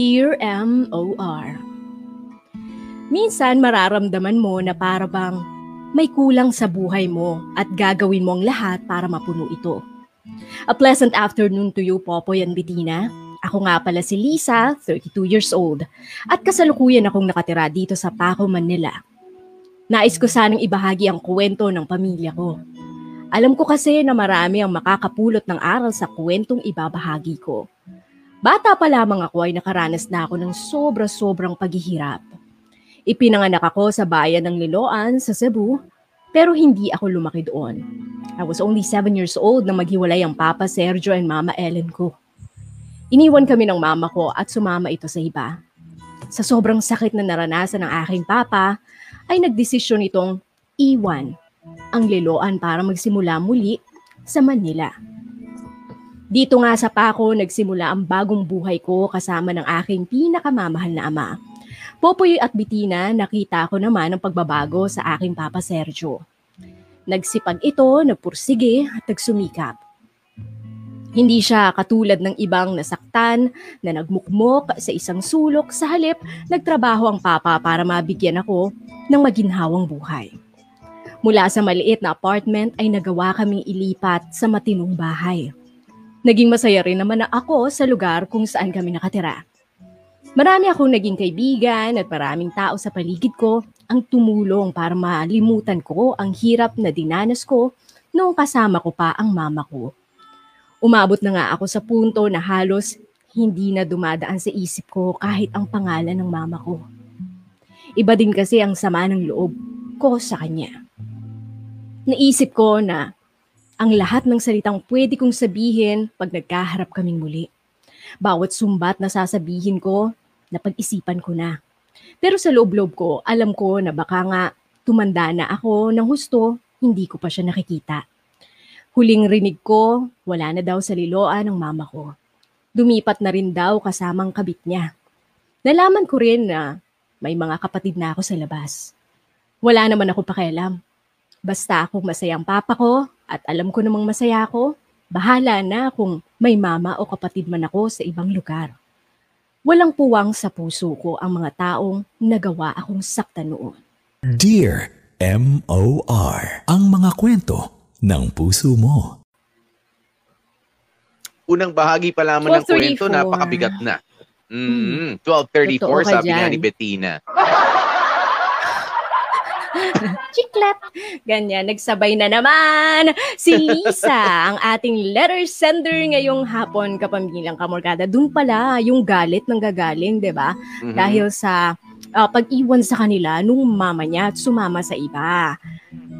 Dear M.O.R. Minsan mararamdaman mo na para bang may kulang sa buhay mo at gagawin mo ang lahat para mapuno ito. A pleasant afternoon to you, Popoy and Bettina. Ako nga pala si Lisa, 32 years old, at kasalukuyan akong nakatira dito sa Paco, Manila. Nais ko sanang ibahagi ang kwento ng pamilya ko. Alam ko kasi na marami ang makakapulot ng aral sa kwentong ibabahagi ko. Bata pa lamang ako ay nakaranas na ako ng sobra-sobrang paghihirap. Ipinanganak ako sa bayan ng Liloan sa Cebu, pero hindi ako lumaki doon. I was only 7 years old nang maghiwalay ang Papa Sergio and Mama Ellen ko. Iniwan kami ng mama ko at sumama ito sa iba. Sa sobrang sakit na naranasan ng aking papa, ay nagdesisyon itong iwan ang Liloan para magsimula muli sa Manila. Dito nga sa Paco nagsimula ang bagong buhay ko kasama ng aking pinakamamahal na ama. Popoy at Bitina, nakita ko naman ang pagbabago sa aking Papa Sergio. Nagsipag ito, nagpursige at nagsumikap. Hindi siya katulad ng ibang nasaktan na nagmukmok sa isang sulok sa halip nagtrabaho ang papa para mabigyan ako ng maginhawang buhay. Mula sa maliit na apartment ay nagawa kaming ilipat sa matinong bahay. Naging masaya rin naman na ako sa lugar kung saan kami nakatira. Marami akong naging kaibigan at maraming tao sa paligid ko ang tumulong para malimutan ko ang hirap na dinanas ko noong kasama ko pa ang mama ko. Umabot na nga ako sa punto na halos hindi na dumadaan sa isip ko kahit ang pangalan ng mama ko. Iba din kasi ang sama ng loob ko sa kanya. Naisip ko na ang lahat ng salitang pwede kong sabihin pag nagkaharap kaming muli. Bawat sumbat na sasabihin ko, napag-isipan ko na. Pero sa loob-loob ko, alam ko na baka nga tumanda na ako ng husto, hindi ko pa siya nakikita. Huling rinig ko, wala na daw sa liloan ng mama ko. Dumipat na rin daw kasamang kabit niya. Nalaman ko rin na may mga kapatid na ako sa labas. Wala naman ako pakialam. Basta akong masayang papa ko at alam ko namang masaya ako, bahala na kung may mama o kapatid man ako sa ibang lugar. Walang puwang sa puso ko ang mga taong nagawa akong saktan noon. Dear M.O.R. Ang mga kwento ng puso mo. Unang bahagi pa lamang ng 12:34. kwento, napakabigat na. Mm, 12.34 Totoo ka sabi nga ni Bettina. Chiklet! Ganyan, nagsabay na naman si Lisa, ang ating letter sender ngayong hapon, kapamilyang kamorkada. Doon pala yung galit ng gagaling, di ba? Mhm. Dahil sa ah, pag-iwan sa kanila nung mama niya at sumama sa iba.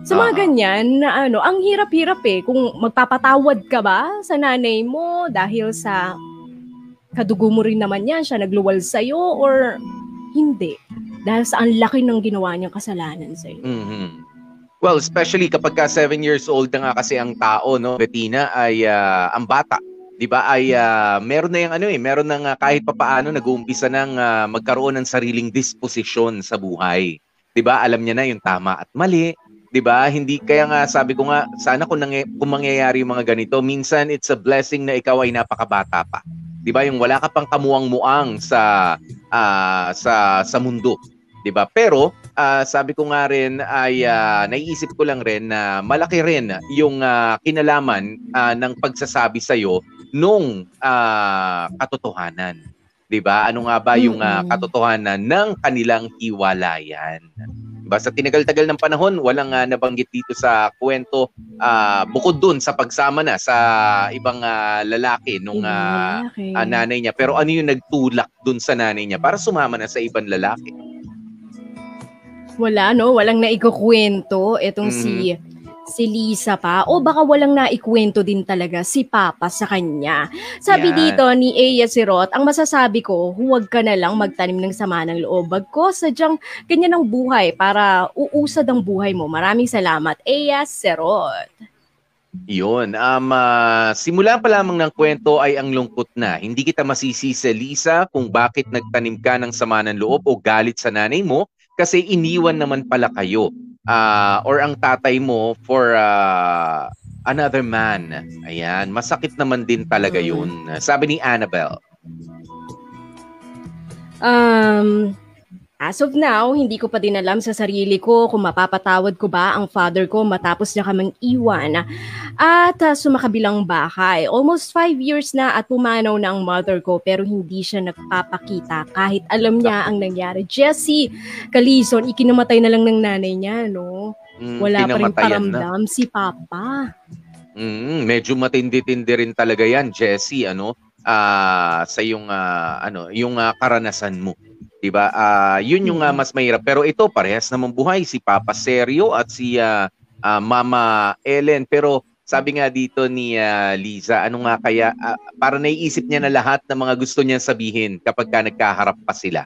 Sa mga Ah. ganyan, na ano, ang hirap-hirap eh. Kung magpapatawad ka ba sa nanay mo dahil sa kadugo mo rin naman yan, siya nagluwal sa'yo or hindi. Dahil sa ang laki ng ginawa niyang kasalanan sa'yo. Mhm. Well, especially kapag ka 7 years old na nga kasi ang tao, no, Bettina, ay ah, ang bata. 'Di ba? Ay ah, meron na yung ano eh, meron na nga kahit papaano nag-uumpisa ng ah, magkaroon ng sariling disposisyon sa buhay. 'Di ba? Alam niya na yung tama at mali. 'Di ba? Hindi kaya nga sabi ko nga sana kung, nangy- kung mangyayari yung mga ganito, minsan it's a blessing na ikaw ay napakabata pa. 'Di ba? Yung wala ka pang kamuang-muang sa ah, sa sa mundo. 'di ba? Pero ah, sabi ko nga rin ay ah, naiisip ko lang rin na malaki rin yung ah, kinalaman ah, ng pagsasabi sa iyo nung ah, katotohanan. 'Di ba? Ano nga ba yung Mm-mm. katotohanan ng kanilang hiwalayan? 'Di ba? Sa tinagal-tagal ng panahon, walang ah, nabanggit dito sa kwento ah, bukod dun sa pagsama na sa ibang ah, lalaki nung lalaki. ah, nanay niya. Pero ano yung nagtulak dun sa nanay niya para sumama na sa ibang lalaki? Wala, no? Walang naikukwento itong si si Lisa pa o baka walang naikwento din talaga si Papa sa kanya. Sabi Yan. dito ni Aya Sirot, ang masasabi ko, huwag ka na lang magtanim ng sama ng loob. Bagko, sadyang ganyan ang buhay para uusad ang buhay mo. Maraming salamat, Aya Sirot. Yun. Um, ah, simula pa lamang ng kwento ay ang lungkot na. Hindi kita masisisi, Lisa, kung bakit nagtanim ka ng sama ng loob o galit sa nanay mo kasi iniwan naman pala kayo. Ah, or ang tatay mo for ah, another man. Ayan. Masakit naman din talaga Mm. yun. Sabi ni Annabelle. Um, As of now, hindi ko pa din alam sa sarili ko kung mapapatawad ko ba ang father ko matapos niya kamang iwan at uh, sumakabilang bahay. Almost five years na at pumanaw na ang mother ko pero hindi siya nagpapakita kahit alam niya ang nangyari. Jessie Calison, ikinamatay na lang ng nanay niya, no? Mm, Wala pa rin pinamatayan na. paramdam si Papa. Mm, medyo matindi-tindi rin talaga 'yan, Jessie, ano? Ah, sa yung ah, ano, yung ah, karanasan mo. 'Di ba? Ah, 'yun yung ah, mas mahirap. Pero ito parehas naman buhay si Papa Sergio at si ah, ah, Mama Ellen. Pero sabi nga dito ni ah, Liza, ano nga kaya ah, para naiisip niya na lahat ng mga gusto niya sabihin kapag ka nagkaharap pa sila.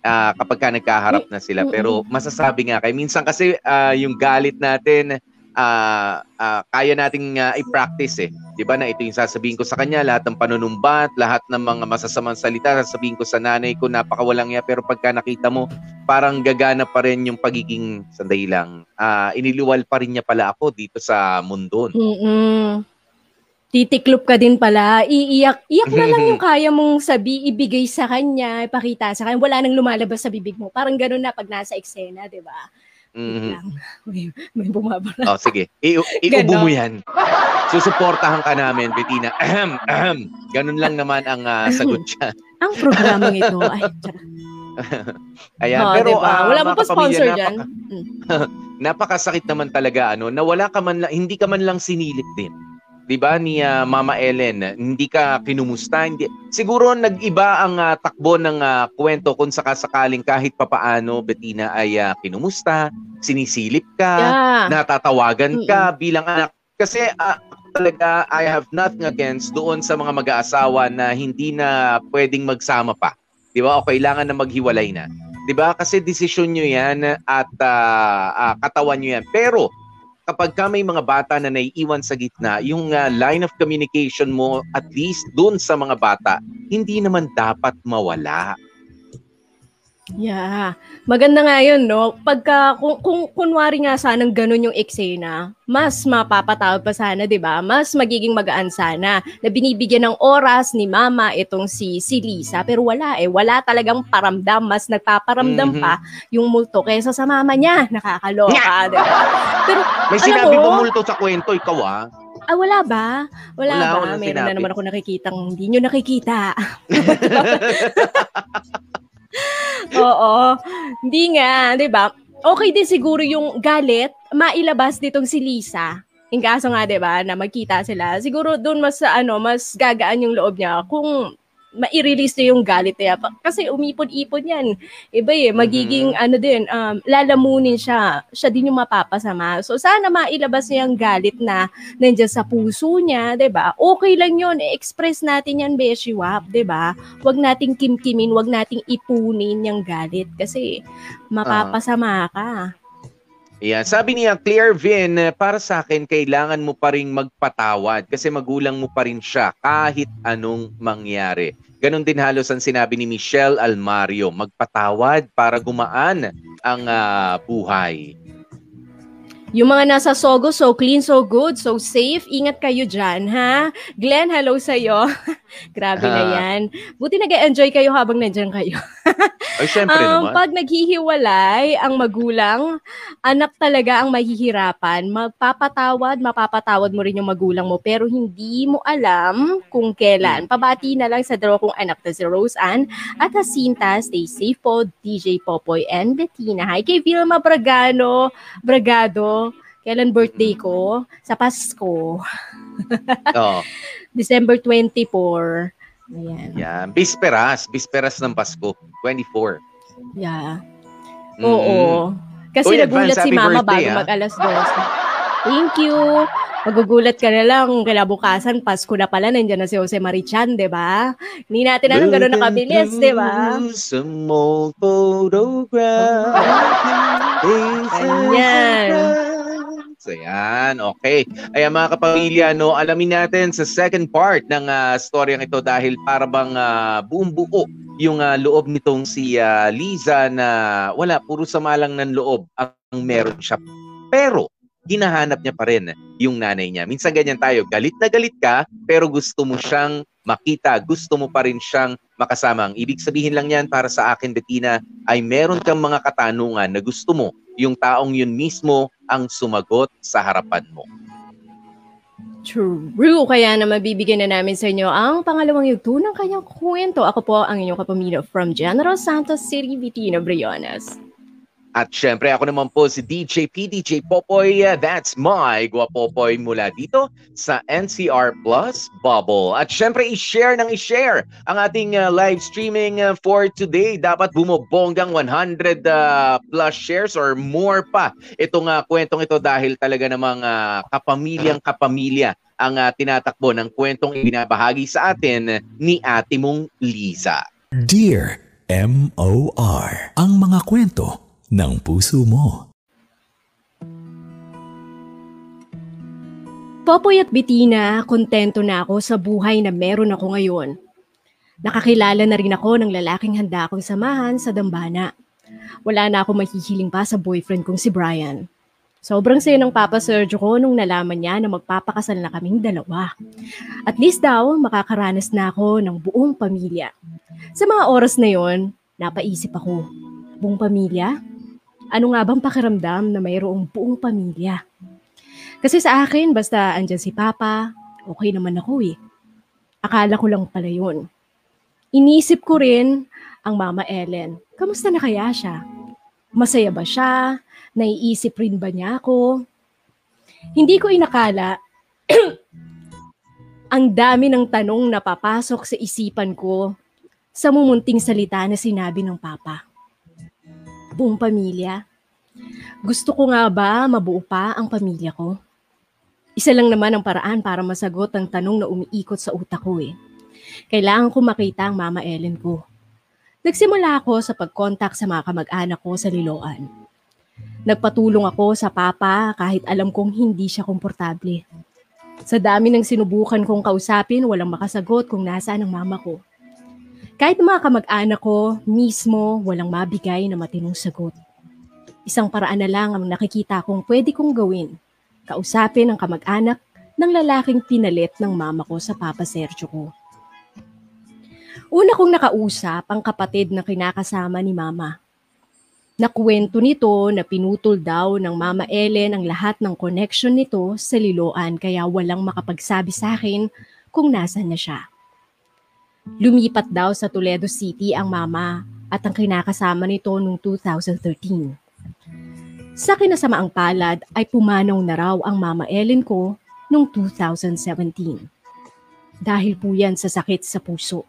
Ah, kapag ka nagkaharap na sila. Pero masasabi nga kay minsan kasi ah, yung galit natin ah ah, kaya nating ah, i-practice eh. 'Di ba na ito yung sasabihin ko sa kanya, lahat ng panunumbat, lahat ng mga masasamang salita, sasabihin ko sa nanay ko, napakawalang ya, pero pagka nakita mo, parang gagana pa rin yung pagiging, sandali lang, ah iniluwal pa rin niya pala ako dito sa mundo. Mm-mm. Titiklop ka din pala. Iiyak. Iyak na lang yung kaya mong sabi, ibigay sa kanya, ipakita sa kanya. Wala nang lumalabas sa bibig mo. Parang ganun na pag nasa eksena, di ba? Mhm. lang. May, may bumabara. Oh, sige. I- iubo mo yan. Susuportahan ka namin, Bettina. Ahem, ahem. Ganun lang naman ang ah, sagot siya. Ang programang ito, ay. Ayan. Oh, Pero diba? ah, Wala mo pa sponsor dyan. napaka- napakasakit naman talaga ano na wala ka man lang, hindi ka man lang sinilip din. 'Di ba ni ah, Mama Ellen, hindi ka kinumusta, hindi siguro nag-iba ang ah, takbo ng ah, kwento kung sakasakaling kahit papaano Bettina ay ah, kinumusta, sinisilip ka, Yeah. natatawagan ka bilang anak kasi ah, talaga I have nothing against doon sa mga mag-aasawa na hindi na pwedeng magsama pa. 'Di ba? O kailangan na maghiwalay na. 'Di ba? Kasi desisyon nyo 'yan at ah, ah, katawan nyo 'yan. Pero kapag ka may mga bata na naiiwan sa gitna, yung ah, line of communication mo at least doon sa mga bata, hindi naman dapat mawala. Yeah. Maganda nga yun, no? Pagka, kung, kung kunwari nga sanang ganun yung eksena, mas mapapatawad pa sana, di ba? Mas magiging magaan sana na binibigyan ng oras ni mama itong si, si Lisa. Pero wala eh. Wala talagang paramdam. Mas nagpaparamdam Mhm. pa yung multo kaysa sa mama niya. Nakakaloka, di ba? Pero, May sinabi mo- ba multo sa kwento ikaw ah? ah, wala ba? Wala, Wala, ba? Meron na naman ako nakikitang hindi nyo nakikita. Oo. Hindi nga, 'di ba? Okay din siguro yung galit mailabas ditong si Lisa. In kaso nga 'di ba na magkita sila. Siguro doon mas ano, mas gagaan yung loob niya kung ma-release niya yung galit niya. Kasi umipon-ipon yan. Iba eh, magiging ano din, um, lalamunin siya. Siya din yung mapapasama. So sana mailabas niya yung galit na nandiyan sa puso niya, ba? Okay lang 'yun, i-express natin 'yan, Beshi Wap, ba? Huwag nating kimkimin, huwag nating ipunin yung galit kasi mapapasama ka. Ayan. Sabi niya, Claire Vin, eh, para sa akin, kailangan mo pa rin magpatawad kasi magulang mo pa rin siya kahit anong mangyari. Ganon din halos ang sinabi ni Michelle Almario, magpatawad para gumaan ang ah, buhay. Yung mga nasa Sogo, so clean, so good, so safe. Ingat kayo dyan, ha? Glenn, hello sa'yo. Grabe na Ah. yan. Buti nag-enjoy kayo habang nandyan kayo. Ay, syempre Um, naman. pag naghihiwalay ang magulang, anak talaga ang mahihirapan. Magpapatawad, mapapatawad mo rin yung magulang mo, pero hindi mo alam kung kailan. Pabati na lang sa dalawa kong anak na si Rose Ann at Jacinta. Stay safe po, DJ Popoy and Bettina. Hi kay Vilma Bragano, Bragado. Kailan birthday ko? Sa Pasko. Oo. December 24. Ayan. Yan. Bisperas. Bisperas ng Pasko. 24. Yeah. Mm. Oo. Kasi Uy, nagulat advance si mama birthday, bago ah. mag alas 12. Thank you. Magugulat ka na lang, kailabukasan, Pasko na pala, nandiyan na si Jose Marichan, di ba? Hindi natin alam gano'n nakabilis, di ba? Some old photograph. Ayan. So yan, okay. Ayan mga kapamilya, no, alamin natin sa second part ng uh, storyang ito dahil para bang ah, buong buo yung ah, loob nitong si ah, Liza na wala, puro sama lang ng loob ang meron siya. Pero, hinahanap niya pa rin yung nanay niya. Minsan ganyan tayo, galit na galit ka, pero gusto mo siyang makita, gusto mo pa rin siyang makasama. Ang ibig sabihin lang yan para sa akin, Bettina, ay meron kang mga katanungan na gusto mo yung taong yun mismo ang sumagot sa harapan mo. True. Kaya na mabibigyan na namin sa inyo ang pangalawang yugto ng kanyang kwento. Ako po ang inyong kapamilya from General Santos City, Vitina Briones. At syempre ako naman po si DJ PDJ Popoy. That's my Guapopoy mula dito sa NCR Plus Bubble. At syempre i-share ng i-share ang ating uh, live streaming uh, for today. Dapat bumobonggang 100 uh, plus shares or more pa itong uh, kwentong ito dahil talaga namang uh, kapamilyang kapamilya ang uh, tinatakbo ng kwentong ibinabahagi sa atin ni ate mong Lisa. Dear M.O.R. Ang mga kwento ng puso mo. Popoy at Bitina, kontento na ako sa buhay na meron ako ngayon. Nakakilala na rin ako ng lalaking handa akong samahan sa dambana. Wala na ako mahihiling pa sa boyfriend kong si Brian. Sobrang saya ng Papa Sergio ko nung nalaman niya na magpapakasal na kaming dalawa. At least daw, makakaranas na ako ng buong pamilya. Sa mga oras na yon, napaisip ako, buong pamilya? Ano nga bang pakiramdam na mayroong buong pamilya? Kasi sa akin, basta andyan si Papa, okay naman ako eh. Akala ko lang pala yun. Inisip ko rin ang Mama Ellen. Kamusta na kaya siya? Masaya ba siya? Naiisip rin ba niya ako? Hindi ko inakala ang dami ng tanong na papasok sa isipan ko sa mumunting salita na sinabi ng Papa buong pamilya? Gusto ko nga ba mabuo pa ang pamilya ko? Isa lang naman ang paraan para masagot ang tanong na umiikot sa utak ko eh. Kailangan ko makita ang Mama Ellen ko. Nagsimula ako sa pag-contact sa mga kamag-anak ko sa Liloan. Nagpatulong ako sa papa kahit alam kong hindi siya komportable. Sa dami ng sinubukan kong kausapin, walang makasagot kung nasaan ang mama ko. Kahit mga kamag-anak ko, mismo walang mabigay na matinong sagot. Isang paraan na lang ang nakikita kong pwede kong gawin. Kausapin ang kamag-anak ng lalaking pinalit ng mama ko sa Papa Sergio ko. Una kong nakausap ang kapatid na kinakasama ni mama. Nakwento nito na pinutol daw ng Mama Ellen ang lahat ng connection nito sa Liloan kaya walang makapagsabi sa akin kung nasan na siya. Lumipat daw sa Toledo City ang mama at ang kinakasama nito noong 2013. Sa kinasamaang palad ay pumanaw na raw ang mama Ellen ko noong 2017. Dahil po yan sa sakit sa puso.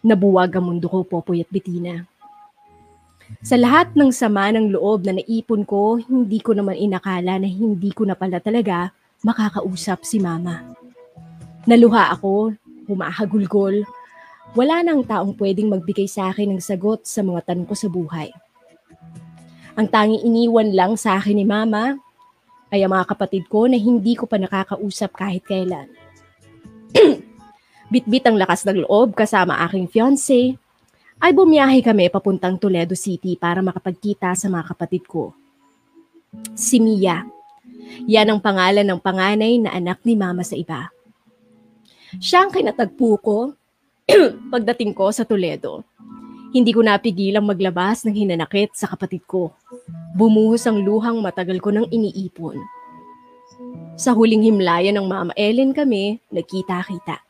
Nabuwag ang mundo ko, Popoy at Bettina. Sa lahat ng sama ng loob na naipon ko, hindi ko naman inakala na hindi ko na pala talaga makakausap si mama. Naluha ako humahagulgol. Wala nang taong pwedeng magbigay sa akin ng sagot sa mga tanong ko sa buhay. Ang tanging iniwan lang sa akin ni Mama ay ang mga kapatid ko na hindi ko pa nakakausap kahit kailan. Bitbit ang lakas ng loob kasama aking fiancé, ay bumiyahe kami papuntang Toledo City para makapagkita sa mga kapatid ko. Si Mia. Yan ang pangalan ng panganay na anak ni Mama sa iba. Siya ang kinatagpo ko pagdating ko sa Toledo. Hindi ko napigilang maglabas ng hinanakit sa kapatid ko. Bumuhos ang luhang matagal ko nang iniipon. Sa huling himlayan ng Mama Ellen kami, nagkita-kita.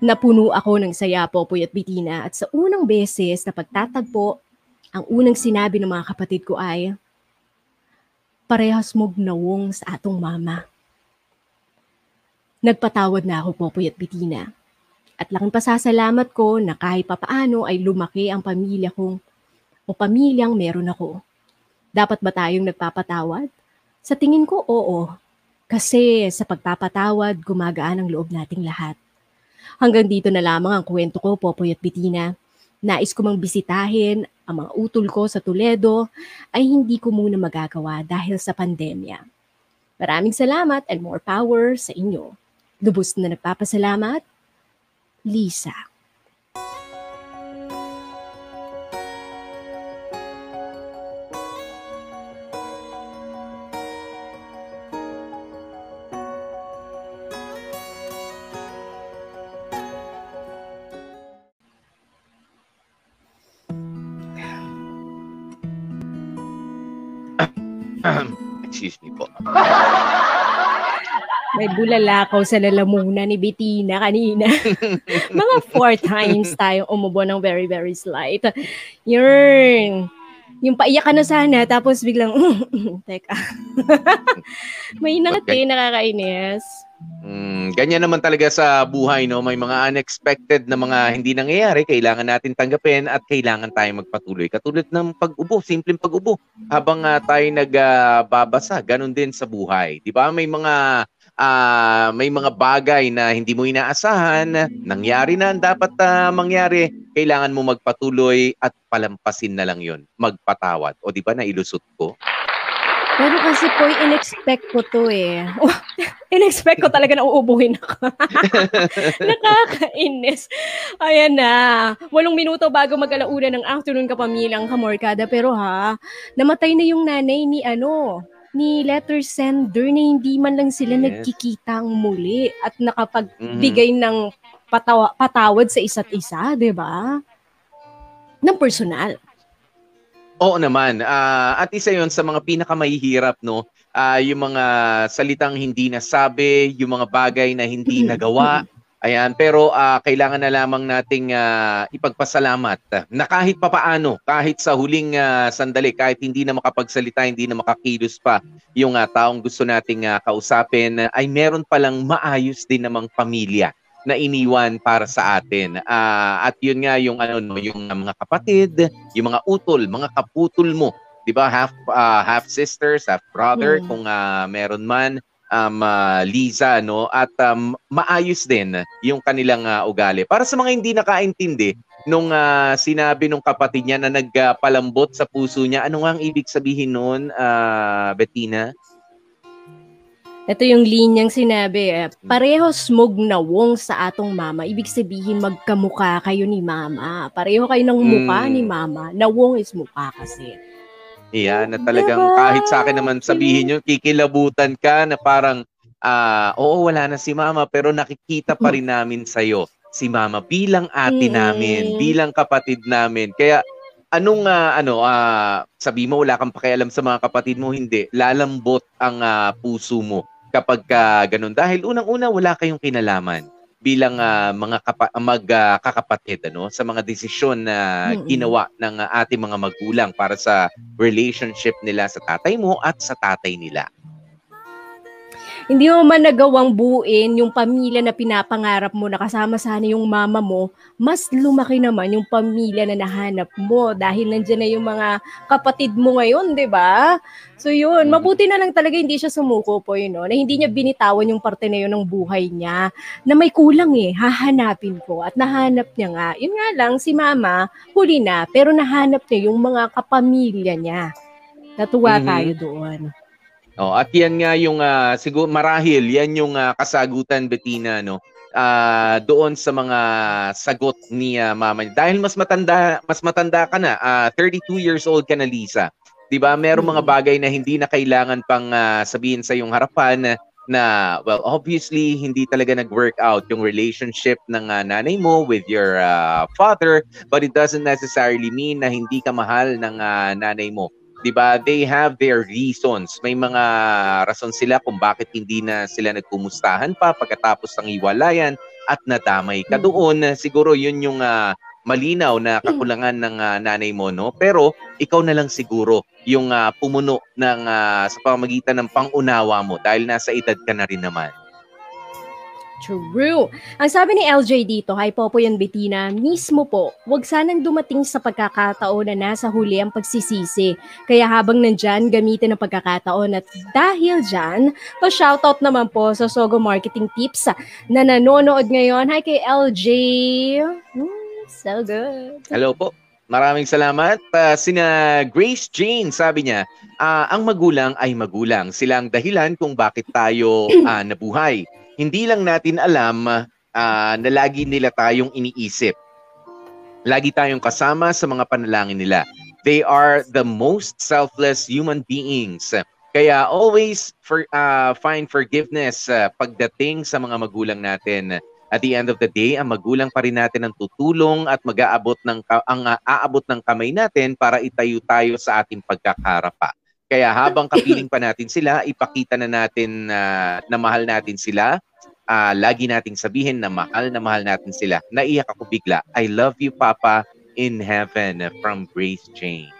Napuno ako ng saya, Popoy at Bitina at sa unang beses na pagtatagpo, ang unang sinabi ng mga kapatid ko ay, Parehas mong nawong sa atong mama. Nagpatawad na ako, Popoy at Bitina. At laking pasasalamat ko na kahit papaano ay lumaki ang pamilya kong o pamilyang meron ako. Dapat ba tayong nagpapatawad? Sa tingin ko, oo. Kasi sa pagpapatawad, gumagaan ang loob nating lahat. Hanggang dito na lamang ang kwento ko, Popoy at Bitina. Nais ko mang bisitahin ang mga utol ko sa Toledo ay hindi ko muna magagawa dahil sa pandemya. Maraming salamat and more power sa inyo. Lubos na nagpapasalamat, Lisa. Excuse me po. May bulalakaw sa lalamunan ni Bettina kanina. Mga four times tayong umubo ng very, very slight. Yun. Yung paiyak ka na sana, tapos biglang, teka. May ngati, nakakainis. Mm, ganyan naman talaga sa buhay, no? May mga unexpected na mga hindi nangyayari, kailangan natin tanggapin at kailangan tayong magpatuloy. Katulad ng pag-ubo, simpleng pag-ubo. Habang uh, tayo nagbabasa, uh, ganun din sa buhay. 'Di ba? May mga uh, may mga bagay na hindi mo inaasahan, nangyari na dapat uh, mangyari, kailangan mo magpatuloy at palampasin na lang yon magpatawad. O di ba nailusot ko? Pero kasi po, in-expect ko to eh. in-expect ko talaga na uubuhin ako. Nakakainis. Ayan na. Walong minuto bago mag-alauna ng afternoon kapamilang kamorkada. Pero ha, namatay na yung nanay ni ano, ni letter sender na hindi man lang sila yes. nagkikitang muli at nakapagbigay mm-hmm. ng patawa, patawad sa isa't isa, 'di ba? Ng personal. Oo naman. Uh, at isa 'yon sa mga pinakamahihirap no, uh, yung mga salitang hindi nasabi, yung mga bagay na hindi mm-hmm. nagawa. Ayan, pero uh, kailangan na lamang nating uh, ipagpasalamat na kahit papaano, kahit sa huling uh, sandali, kahit hindi na makapagsalita, hindi na makakilos pa yung uh, taong gusto nating uh, kausapin, ay meron palang maayos din namang pamilya na iniwan para sa atin. Uh, at yun nga yung ano no, yung uh, mga kapatid, yung mga utol, mga kaputol mo, 'di ba? Half uh, half sisters, half brother mm. kung uh, meron man um, uh, Liza no at um, maayos din yung kanilang uh, ugali. Para sa mga hindi nakaintindi nung uh, sinabi nung kapatid niya na nagpalambot sa puso niya, ano nga ang ibig sabihin noon, uh, Bettina? Ito yung linyang sinabi, eh, pareho smog na wong sa atong mama. Ibig sabihin magkamuka kayo ni mama. Pareho kayo ng muka mm. ni mama. Na wong is muka kasi. Iyan, na talagang diba? kahit sa akin naman sabihin nyo, kikilabutan ka na parang, uh, oo, wala na si mama, pero nakikita pa rin namin sa'yo si mama bilang ate namin, bilang kapatid namin. Kaya anong uh, ano uh, sabi mo wala kang pakialam sa mga kapatid mo hindi. Lalambot ang uh, puso mo kapag uh, ganun. Dahil unang-una wala kayong kinalaman bilang uh, mga kapa- magkakapatid uh, ano sa mga desisyon na mm-hmm. ginawa ng uh, ating mga magulang para sa relationship nila sa tatay mo at sa tatay nila hindi mo man nagawang buuin yung pamilya na pinapangarap mo na kasama sana yung mama mo, mas lumaki naman yung pamilya na nahanap mo dahil nandiyan na yung mga kapatid mo ngayon, di ba? So yun, mm. mabuti na lang talaga hindi siya sumuko po yun, no? na hindi niya binitawan yung parte na yun ng buhay niya, na may kulang eh, hahanapin ko. At nahanap niya nga, yun nga lang, si mama, huli na, pero nahanap niya yung mga kapamilya niya. Natuwa mm-hmm. tayo doon. Oh, at yan nga yung uh, siguro marahil yan yung uh, kasagutan Bettina no. Uh, doon sa mga sagot ni uh, mama Dahil mas matanda mas matanda ka na, uh, 32 years old ka na Lisa. 'Di ba? Merong mga mm. bagay na hindi na kailangan pang uh, sabihin sa iyong harapan na well obviously hindi talaga nag-work out yung relationship ng uh, nanay mo with your uh, father but it doesn't necessarily mean na hindi ka mahal ng uh, nanay mo 'di ba? They have their reasons. May mga rason sila kung bakit hindi na sila nagkumustahan pa pagkatapos ng iwalayan at nadamay ka mm. doon. Siguro 'yun yung uh, malinaw na kakulangan ng uh, nanay mo no pero ikaw na lang siguro yung uh, pumuno ng uh, sa pamamagitan ng pangunawa mo dahil nasa edad ka na rin naman True. Ang sabi ni LJ dito, hi Popo yan Bettina, mismo po, wag sanang dumating sa pagkakataon na nasa huli ang pagsisisi. Kaya habang nandyan, gamitin ang pagkakataon at dahil dyan, pa-shoutout naman po sa Sogo Marketing Tips na nanonood ngayon. Hi kay LJ. Mm, so good. Hello po. Maraming salamat. Uh, sina Grace Jane, sabi niya, uh, ang magulang ay magulang. Sila ang dahilan kung bakit tayo uh, nabuhay hindi lang natin alam uh, na lagi nila tayong iniisip. Lagi tayong kasama sa mga panalangin nila. They are the most selfless human beings. Kaya always for, uh, find forgiveness uh, pagdating sa mga magulang natin. At the end of the day, ang magulang pa rin natin ang tutulong at mag-aabot ng ang aabot ng kamay natin para itayo tayo sa ating pagkakarapa. Kaya habang kapiling pa natin sila, ipakita na natin uh, na mahal natin sila. Uh, lagi nating sabihin na mahal na mahal natin sila. Naiyak ako bigla. I love you, Papa, in heaven from Grace Jane.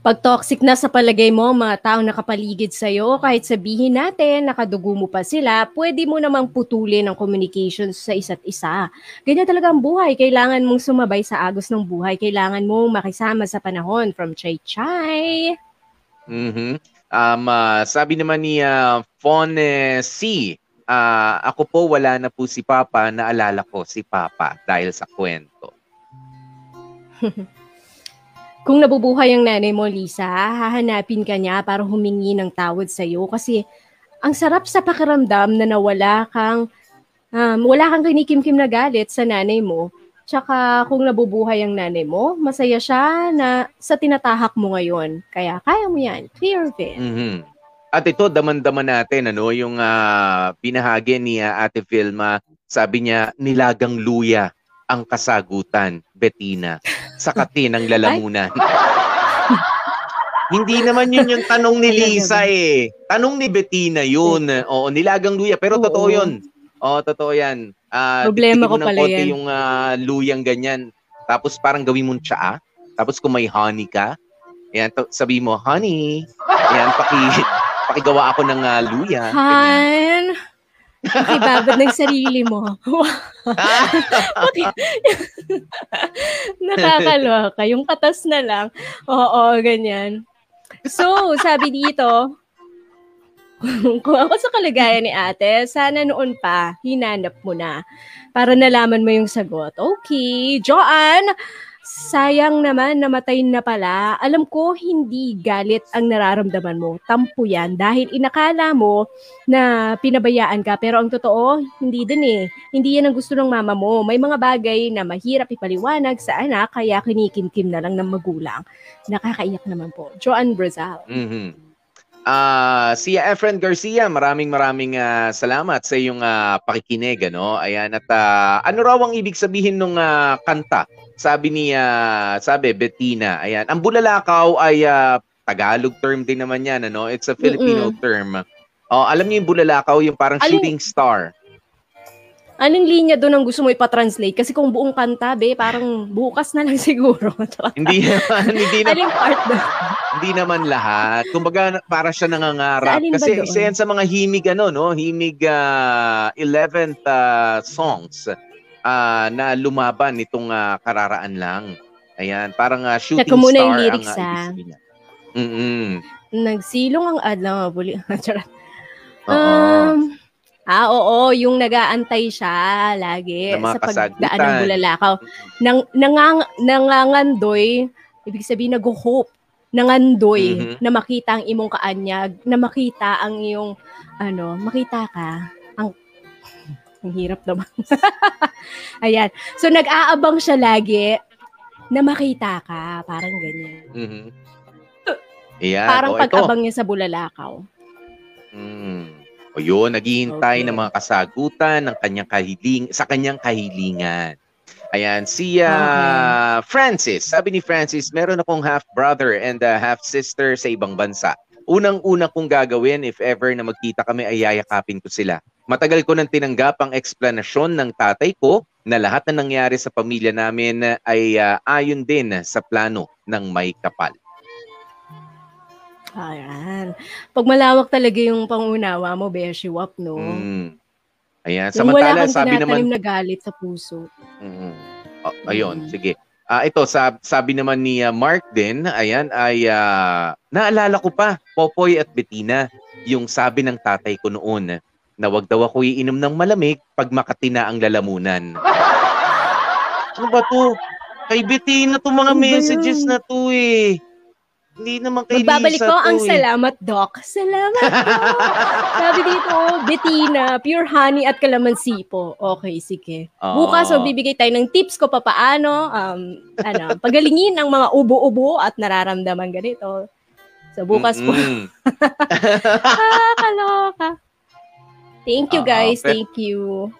Pag toxic na sa palagay mo, mga taong nakapaligid sa'yo, kahit sabihin natin, nakadugo mo pa sila, pwede mo namang putulin ang communication sa isa't isa. Ganyan talaga ang buhay. Kailangan mong sumabay sa agos ng buhay. Kailangan mong makisama sa panahon from Chay Chay. Mm-hmm. Um, uh, sabi naman ni uh, Fon C, uh, ako po wala na po si Papa, naalala ko si Papa dahil sa kwento. Kung nabubuhay ang nanay mo, Lisa, hahanapin ka niya para humingi ng tawad sa iyo kasi ang sarap sa pakiramdam na nawala kang um, wala kang kinikimkim na galit sa nanay mo. Tsaka kung nabubuhay ang nanay mo, masaya siya na sa tinatahak mo ngayon. Kaya kaya mo yan. Clear it. Mm-hmm. At ito, daman-daman natin, ano, yung uh, binahagi ni uh, Ate Vilma, sabi niya, nilagang luya ang kasagutan, Bettina sa ng lalamunan. Hindi naman yun yung tanong ni Lisa eh. Tanong ni Bettina yun. Oo, nilagang luya. Pero Oo. totoo yun. Oo, totoo yan. Uh, Problema ko pala yan. yung uh, luyang ganyan. Tapos parang gawin mong tsaa. Tapos kung may honey ka, yan, to, sabi mo, honey, yan, paki, pakigawa ako ng uh, luya. Han, Nakibabad ng sarili mo. Nakakaloka. Yung katas na lang. Oo, ganyan. So, sabi dito, kung ako sa kalagayan ni ate, sana noon pa, hinanap mo na para nalaman mo yung sagot. Okay, Joanne, Sayang naman, namatay na pala. Alam ko, hindi galit ang nararamdaman mo. Tampo yan. Dahil inakala mo na pinabayaan ka. Pero ang totoo, hindi din eh. Hindi yan ang gusto ng mama mo. May mga bagay na mahirap ipaliwanag sa anak, kaya kinikimkim na lang ng magulang. Nakakaiyak naman po. Joan Brazal. Mm-hmm. Uh, si Efren Garcia, maraming maraming uh, salamat sa iyong uh, pakikinig. Ano? Ayan, at uh, ano raw ang ibig sabihin ng uh, kanta? Sabi ni uh, sabi Bettina, ayan, ang bulalakaw ay uh, Tagalog term din naman 'yan, ano? It's a Filipino Mm-mm. term. Oh, alam niyo yung bulalakaw, yung parang Alin, shooting star. Anong linya doon ang gusto mo ipa-translate? Kasi kung buong kanta, be, parang bukas na lang siguro. hindi naman, hindi naman. Aling part doon? hindi naman lahat. Kumbaga, para siya nangangarap. Kasi isa yan sa mga himig, ano, no? Himig uh, 11th uh, songs uh, na lumaban nitong uh, kararaan lang. Ayan, parang uh, shooting Saka muna star yung lyrics, ang uh, ibig niya. Mm-mm. Nagsilong ang adlaw. Buli. um, Ah, oo, yung nagaantay siya lagi sa pagdaan ng bulalakaw. Nang, nangang, nangangandoy, ibig sabihin nag-hope, nangandoy mm-hmm. na makita ang imong kaanyag, na makita ang iyong, ano, makita ka, ang hirap naman. Ayan. So, nag-aabang siya lagi na makita ka. Parang ganyan. Mm-hmm. Ayan. Parang o, pag-abang niya sa bulalakaw. Mm. O yun, naghihintay okay. ng mga kasagutan ng kanyang kahiling, sa kanyang kahilingan. Ayan, si uh, okay. Francis. Sabi ni Francis, meron akong half-brother and uh, half-sister sa ibang bansa. Unang-una kong gagawin if ever na magkita kami ay yayakapin ko sila. Matagal ko nang tinanggap ang eksplanasyon ng tatay ko na lahat na nangyari sa pamilya namin ay uh, ayon din sa plano ng may kapal. Ayan. Pag malawak talaga yung pangunawa mo, Beshi Wap, no? Mm. Ayan. Samantala, sabi naman... na galit sa puso. Mm. Oh, ayun, mm. sige. Uh, ito, sab- sabi naman ni uh, Mark din, ayan, ay uh, naalala ko pa, Popoy at Bettina, yung sabi ng tatay ko noon, na wag daw ako iinom ng malamig pag makati na ang lalamunan. ano ba to? Kay Bettina to mga ano messages na to eh. Hindi naman kay Magbabalik Lisa ko ang eh. salamat, Doc. Salamat, Doc. Sabi dito, Bettina, pure honey at kalamansi po. Okay, sige. Oh. Bukas, so, bibigay tayo ng tips ko pa paano, um, ano, pagalingin ang mga ubo-ubo at nararamdaman ganito. So, bukas Mm-mm. po. ah, kaloka. Thank you guys, uh, thank you.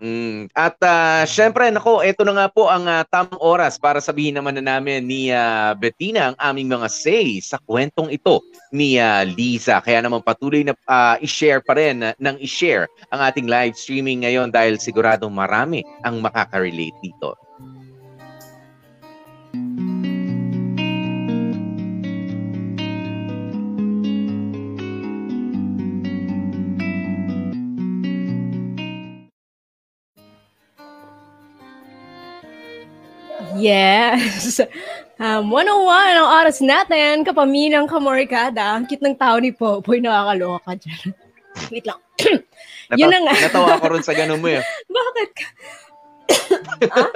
Mm. At uh, syempre, nako, ito na nga po ang uh, tamang oras para sabihin naman na namin ni uh, Bettina ang aming mga say sa kwentong ito ni uh, Liza. Kaya naman patuloy na uh, i-share pa rin uh, ng i-share ang ating live streaming ngayon dahil siguradong marami ang makaka-relate dito. Yes! Um, 101 ang oras natin, kapaminang kamorkada. Ang cute ng tao ni Popoy, nakakaloka dyan. Wait lang. Nata- Yun na nga. natawa ko rin sa ganun mo eh. Bakit ka? ah?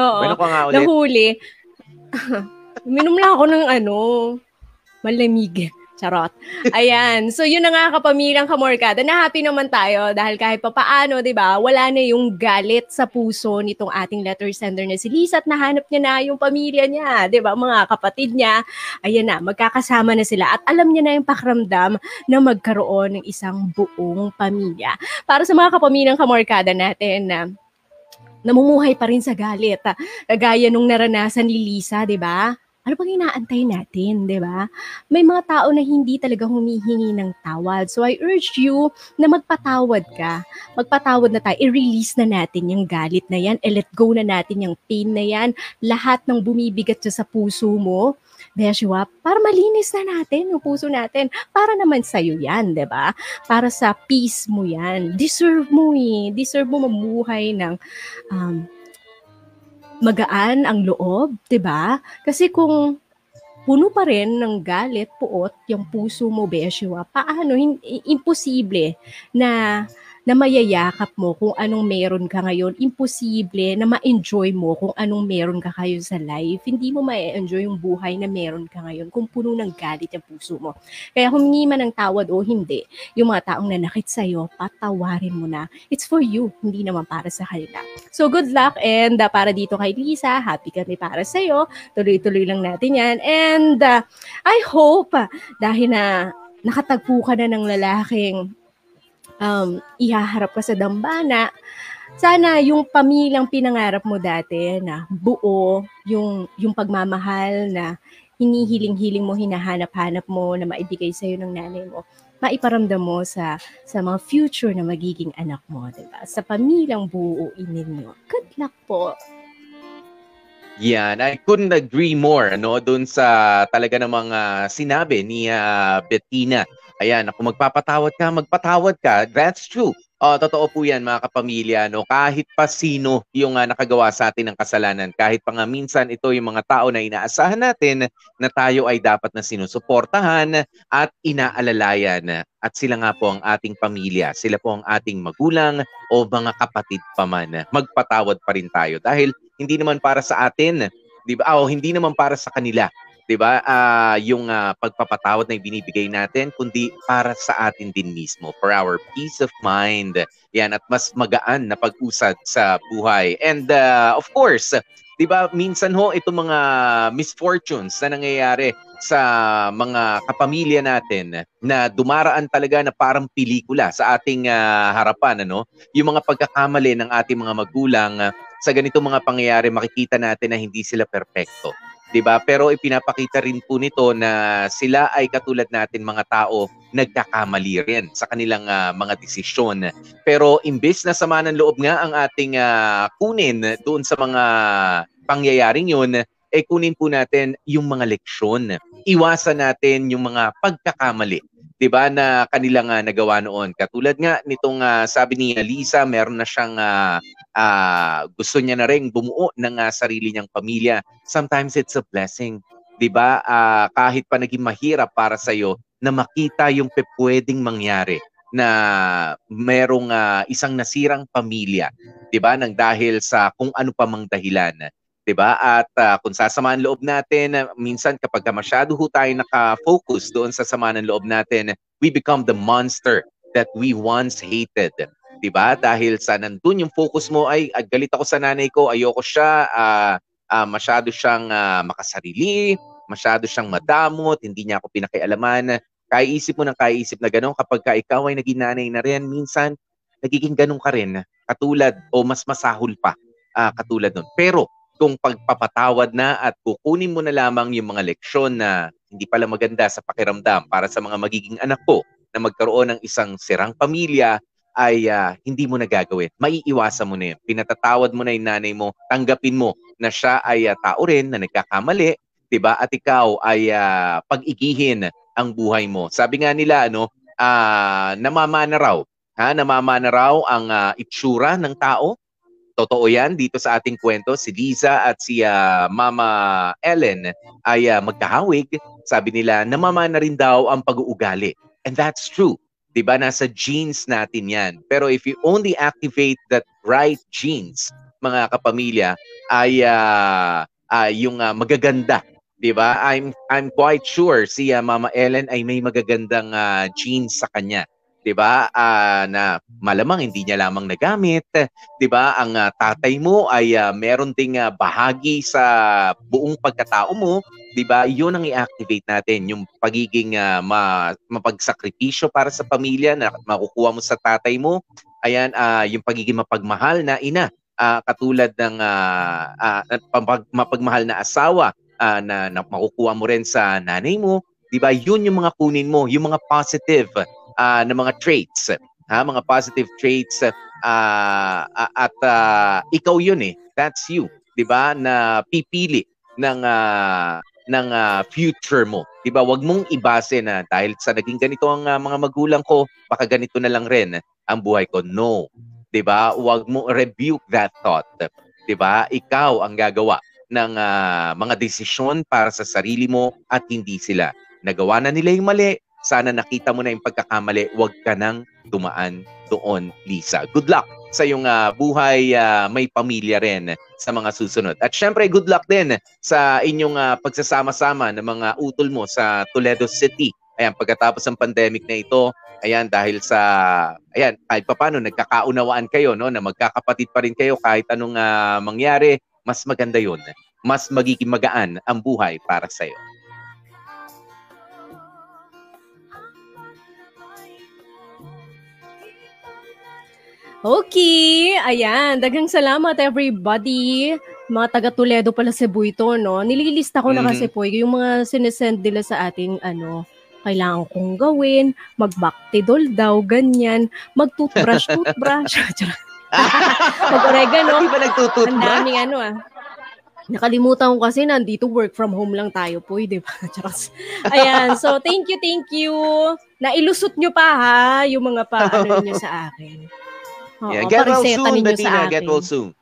Oo. Bueno ka nga ulit. Nahuli. Minom lang ako ng ano, malamig. Charot. Ayan. So, yun na nga kapamilyang kamorkada. Na happy naman tayo dahil kahit pa paano, di ba, wala na yung galit sa puso nitong ating letter sender na si Lisa at nahanap niya na yung pamilya niya, di ba, mga kapatid niya. Ayan na, magkakasama na sila at alam niya na yung pakramdam na magkaroon ng isang buong pamilya. Para sa mga kapamilyang kamorkada natin na namumuhay pa rin sa galit. Kagaya nung naranasan ni Lisa, di ba? Ano bang inaantay natin, di ba? May mga tao na hindi talaga humihingi ng tawad. So I urge you na magpatawad ka. Magpatawad na tayo. I-release na natin yung galit na yan. I-let go na natin yung pain na yan. Lahat ng bumibigat sa puso mo, Beshua, para malinis na natin yung puso natin. Para naman sa'yo yan, di ba? Para sa peace mo yan. Deserve mo eh. Deserve mo mamuhay ng um, magaan ang loob, 'di ba? Kasi kung puno pa rin ng galit, puot, yung puso mo, Beshua, paano, imposible na na mayayakap mo kung anong meron ka ngayon. Imposible na ma-enjoy mo kung anong meron ka kayo sa life. Hindi mo ma-enjoy yung buhay na meron ka ngayon kung puno ng galit yung puso mo. Kaya humingi man ng tawad o hindi, yung mga taong nanakit sa'yo, patawarin mo na. It's for you, hindi naman para sa kanila. So good luck and uh, para dito kay Lisa, happy kami para sa'yo. Tuloy-tuloy lang natin yan. And uh, I hope, uh, dahil na nakatagpo ka na ng lalaking um, ihaharap ka sa dambana, sana yung pamilyang pinangarap mo dati na buo, yung, yung pagmamahal na hinihiling-hiling mo, hinahanap-hanap mo na maibigay sa'yo ng nanay mo, maiparamdam mo sa sa mga future na magiging anak mo, 'di ba? Sa pamilyang buuin ninyo. Good luck po. Yan, I couldn't agree more no doon sa talaga namang uh, sinabi ni uh, Bettina Ayan, kung magpapatawad ka, magpatawad ka. That's true. Uh, totoo po yan mga kapamilya. No? Kahit pa sino yung uh, nakagawa sa atin ng kasalanan, kahit pa nga minsan ito yung mga tao na inaasahan natin na tayo ay dapat na sinusuportahan at inaalalayan. At sila nga po ang ating pamilya. Sila po ang ating magulang o mga kapatid pa man. Magpatawad pa rin tayo dahil hindi naman para sa atin, di ba? O hindi naman para sa kanila 'di ba? Uh, yung uh, pagpapatawad na ibinibigay natin kundi para sa atin din mismo for our peace of mind. Yan at mas magaan na pag-usad sa buhay. And uh, of course, 'di ba, minsan ho itong mga misfortunes na nangyayari sa mga kapamilya natin na dumaraan talaga na parang pelikula sa ating uh, harapan ano yung mga pagkakamali ng ating mga magulang uh, sa ganitong mga pangyayari makikita natin na hindi sila perpekto 'di ba? Pero ipinapakita rin po nito na sila ay katulad natin mga tao nagkakamali rin sa kanilang uh, mga desisyon. Pero imbes na sama ng loob nga ang ating uh, kunin doon sa mga pangyayaring 'yun, eh kunin po natin yung mga leksyon. Iwasan natin yung mga pagkakamali 'di ba na kanilang uh, nagawa noon. Katulad nga nitong uh, sabi ni Lisa, meron na siyang uh, uh, gusto niya na ring bumuo ng uh, sarili niyang pamilya. Sometimes it's a blessing. 'Di ba? Uh, kahit pa naging mahirap para sa iyo na makita yung pwedeng mangyari na merong uh, isang nasirang pamilya, 'di ba? Nang dahil sa kung ano pa mang dahilan. 'Di ba? At uh, kung sasamaan loob natin, uh, minsan kapag masyado ho tayo naka-focus doon sa sama ng loob natin, we become the monster that we once hated. 'Di ba? Dahil sa nandun yung focus mo ay ah, galit ako sa nanay ko, ayoko siya, uh, uh, masyado siyang uh, makasarili, masyado siyang madamot, hindi niya ako pinakialaman. Kaiisip mo ng kaiisip na gano'n kapag ka ikaw ay naging nanay na rin, minsan nagiging ganun ka rin katulad o mas masahol pa uh, katulad nun. Pero kung pagpapatawad na at kukunin mo na lamang yung mga leksyon na hindi pala maganda sa pakiramdam para sa mga magiging anak ko na magkaroon ng isang sirang pamilya ay uh, hindi mo na gagawin. Maiiwasan mo na yun. Pinatatawad mo na yung nanay mo, tanggapin mo na siya ay uh, tao rin na nagkakamali, 'di ba? At ikaw ay uh, pag-igihin ang buhay mo. Sabi nga nila ano, uh, namamana raw, ha? Namamana raw ang uh, itsura ng tao Totoo yan dito sa ating kwento. Si Liza at si uh, Mama Ellen ay uh, magkahawig. Sabi nila, namamana rin daw ang pag-uugali. And that's true. 'Di ba Nasa genes natin yan. Pero if you only activate that right genes, mga kapamilya, ay uh, uh, yung uh, magaganda 'di ba? I'm I'm quite sure si uh, Mama Ellen ay may magagandang uh, genes sa kanya. 'Di ba? Uh, na malamang hindi niya lamang nagamit, 'di ba? Ang uh, tatay mo ay uh, meron ding uh, bahagi sa buong pagkatao mo, 'di ba? 'Yun ang i-activate natin, yung pagiging uh, ma- mapagsakripisyo para sa pamilya na makukuha mo sa tatay mo. Ayan, uh, yung pagiging mapagmahal na ina, uh, katulad ng uh, uh, mapagmahal na asawa uh, na, na makukuha mo rin sa nanay mo, 'di ba? 'Yun yung mga kunin mo, yung mga positive uh, ng mga traits, ha, mga positive traits uh, at uh, ikaw 'yun eh. That's you, 'di ba? Na pipili ng uh, ng uh, future mo. 'Di ba? Huwag mong ibase na dahil sa naging ganito ang uh, mga magulang ko, baka ganito na lang rin ang buhay ko. No. 'Di ba? Huwag mo rebuke that thought. 'Di ba? Ikaw ang gagawa ng uh, mga desisyon para sa sarili mo at hindi sila. Nagawa na nila yung mali, sana nakita mo na yung pagkakamali, huwag ka nang dumaan doon, Lisa. Good luck sa iyong uh, buhay, uh, may pamilya rin sa mga susunod. At syempre, good luck din sa inyong uh, pagsasama-sama ng mga utol mo sa Toledo City. Ayan, pagkatapos ng pandemic na ito, ayan, dahil sa, ayan, kahit paano, nagkakaunawaan kayo, no, na magkakapatid pa rin kayo kahit anong uh, mangyari, mas maganda yun. Mas magiging magaan ang buhay para sa Okay, ayan. Daghang salamat everybody. Mga taga Toledo pala Cebu ito, no? Nililista ko mm-hmm. na kasi po yung mga sinesend nila sa ating ano, kailangan kong gawin, magbactidol daw, ganyan, mag-toothbrush, toothbrush. Mag-oregano. Hindi ba nagtutoothbrush? Ang daming ano ah. Nakalimutan ko kasi nandito work from home lang tayo po, di ba? Ayan, so thank you, thank you. Nailusot nyo pa ha, yung mga paano nyo sa akin. Yeah, get well soon, Bettina. Get well soon.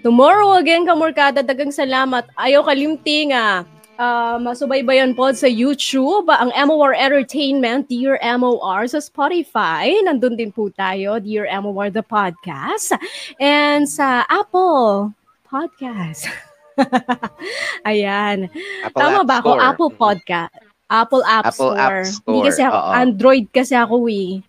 Tomorrow again, Kamorkada, dagang salamat. Ayaw kalimti nga. Uh, masubaybayan po sa YouTube, ang MOR Entertainment, Dear MOR, sa Spotify. Nandun din po tayo, Dear MOR, the podcast. And sa Apple Podcast. Ayan. Apple Tama App ba ako? Apple Podcast. Apple App Apple Store. App Store. Hindi kasi ako, Oo. Android kasi ako eh.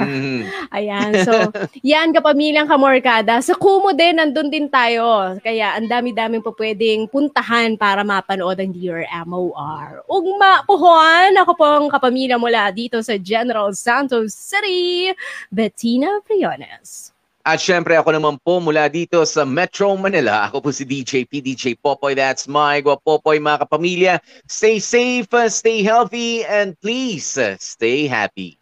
Mm. Ayan. So, yan kapamilyang kamorkada. Sa Kumu din, nandun din tayo. Kaya ang dami-daming po pwedeng puntahan para mapanood ang Dear MOR. Ugma puhon, ako po ang kapamilya mula dito sa General Santos City, Bettina Briones. At syempre ako naman po mula dito sa Metro Manila. Ako po si DJ PDJ Popoy. That's my Popoy mga kapamilya. Stay safe, stay healthy, and please stay happy.